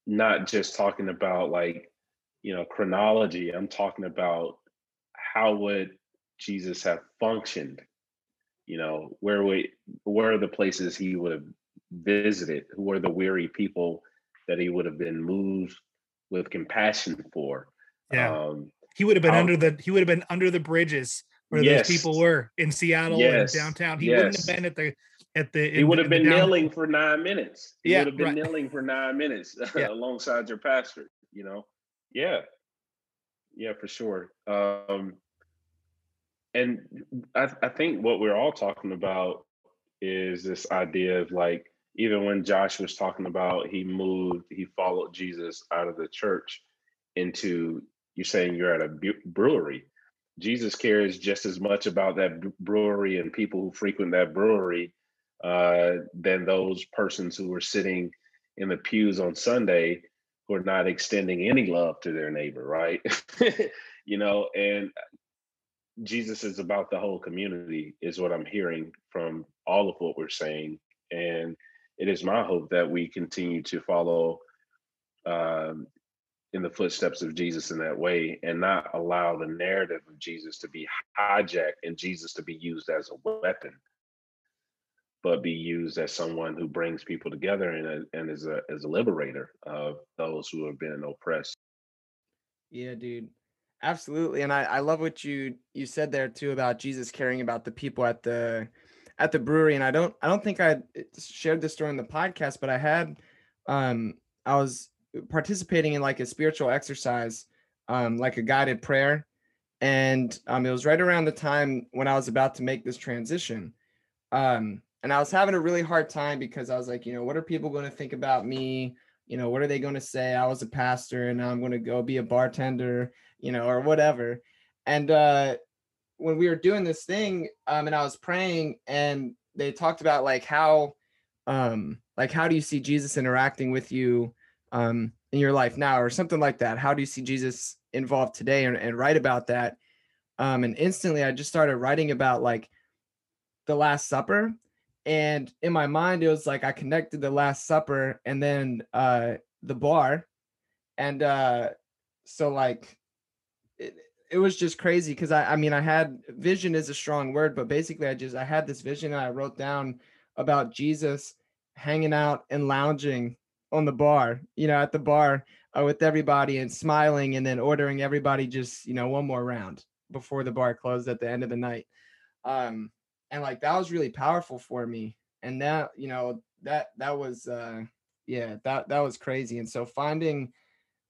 not just talking about like you know chronology i'm talking about how would jesus have functioned you know where we where are the places he would have visited who are the weary people that he would have been moved with compassion for yeah um, he would have been under the he would have been under the bridges where yes. those people were in seattle yes. and downtown he yes. wouldn't have been at the at the he would have been kneeling for nine minutes he yeah, would have been right. kneeling for nine minutes yeah. alongside your pastor you know yeah yeah for sure um and I, I think what we're all talking about is this idea of like even when Josh was talking about he moved, he followed Jesus out of the church into you're saying you're at a brewery. Jesus cares just as much about that brewery and people who frequent that brewery uh, than those persons who are sitting in the pews on Sunday who are not extending any love to their neighbor, right? you know, and Jesus is about the whole community, is what I'm hearing from all of what we're saying. And it is my hope that we continue to follow um, in the footsteps of Jesus in that way and not allow the narrative of Jesus to be hijacked and Jesus to be used as a weapon, but be used as someone who brings people together and, a, and is a, as a liberator of those who have been oppressed. Yeah, dude. Absolutely. And I, I love what you you said there too about Jesus caring about the people at the at the brewery. And I don't I don't think I shared this during the podcast, but I had um I was participating in like a spiritual exercise, um, like a guided prayer. And um it was right around the time when I was about to make this transition. Um, and I was having a really hard time because I was like, you know, what are people going to think about me? You know, what are they going to say? I was a pastor and now I'm going to go be a bartender you know, or whatever. And uh, when we were doing this thing, um, and I was praying, and they talked about like how, um, like how do you see Jesus interacting with you, um, in your life now, or something like that. How do you see Jesus involved today, and, and write about that. Um, and instantly, I just started writing about like the Last Supper, and in my mind, it was like I connected the Last Supper and then uh, the bar, and uh, so like it, it was just crazy because I, I mean I had vision is a strong word, but basically I just I had this vision and I wrote down about Jesus hanging out and lounging on the bar, you know, at the bar uh, with everybody and smiling and then ordering everybody just, you know, one more round before the bar closed at the end of the night. Um and like that was really powerful for me. And that, you know, that that was uh yeah, that that was crazy. And so finding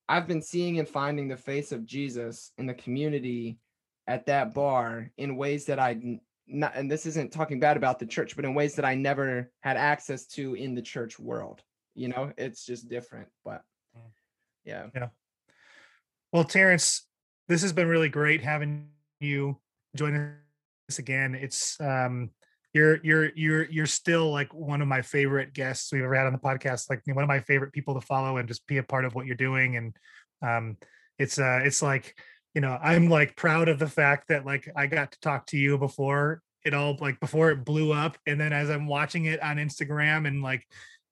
I've been seeing and finding the face of Jesus in the community at that bar in ways that I not and this isn't talking bad about the church, but in ways that I never had access to in the church world. You know, it's just different. But mm. yeah. Yeah. Well, Terence, this has been really great having you join us again. It's um you're you're you're you're still like one of my favorite guests we've ever had on the podcast. Like one of my favorite people to follow and just be a part of what you're doing. And um, it's uh, it's like you know, I'm like proud of the fact that like I got to talk to you before it all like before it blew up, and then as I'm watching it on Instagram and like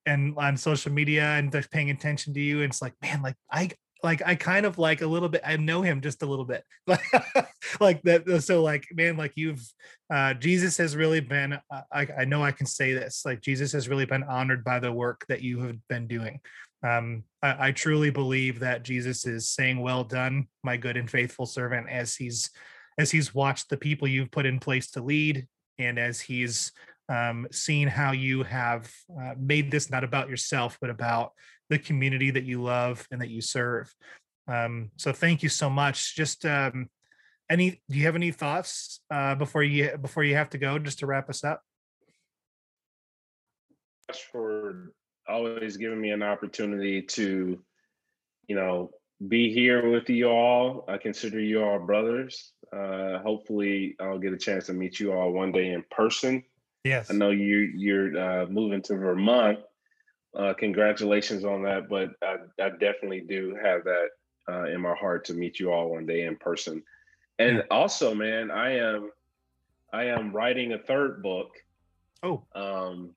and on social media and just paying attention to you, and it's like man, like I like I kind of like a little bit. I know him just a little bit, like that. So like, man, like you've uh, Jesus has really been. Uh, I, I know I can say this. Like Jesus has really been honored by the work that you have been doing. Um, I, I truly believe that Jesus is saying, "Well done, my good and faithful servant," as he's as he's watched the people you've put in place to lead, and as he's um, seen how you have uh, made this not about yourself, but about the community that you love and that you serve. Um, so thank you so much. Just um, any, do you have any thoughts uh, before you before you have to go, just to wrap us up? For always giving me an opportunity to, you know, be here with you all. I consider you all brothers. Uh, hopefully, I'll get a chance to meet you all one day in person. Yes, I know you you're uh, moving to Vermont uh, congratulations on that. But I, I definitely do have that uh, in my heart to meet you all one day in person. And also, man, I am I am writing a third book. Oh, um,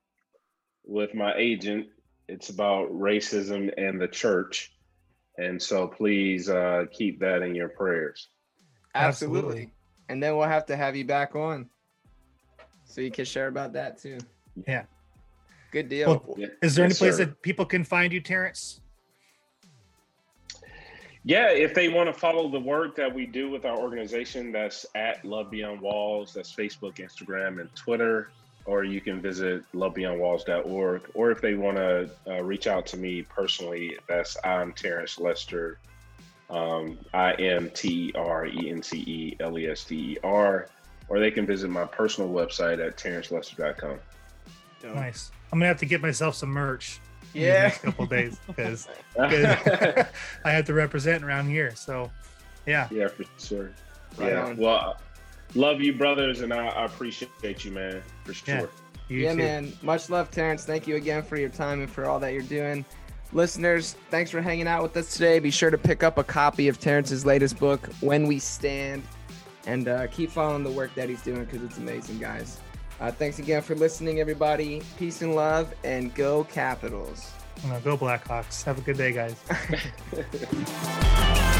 with my agent. It's about racism and the church, and so please uh, keep that in your prayers. Absolutely. Absolutely. And then we'll have to have you back on, so you can share about that too. Yeah. Good deal. Well, is there yes, any place sir. that people can find you, Terence? Yeah, if they want to follow the work that we do with our organization, that's at Love Beyond Walls. That's Facebook, Instagram, and Twitter. Or you can visit lovebeyondwalls.org. Or if they want to uh, reach out to me personally, that's I'm Terence Lester. Um, I M T E R E N C E L E S D E R. Or they can visit my personal website at terencelester.com. Nice. I'm gonna have to get myself some merch. Yeah, next couple days because I have to represent around here. So, yeah, yeah, for sure. Right yeah, on. well, love you, brothers, and I, I appreciate you, man, for sure. Yeah, yeah man. Much love, Terence. Thank you again for your time and for all that you're doing. Listeners, thanks for hanging out with us today. Be sure to pick up a copy of Terence's latest book, When We Stand, and uh, keep following the work that he's doing because it's amazing, guys. Uh, thanks again for listening, everybody. Peace and love, and go Capitals. No, go Blackhawks. Have a good day, guys.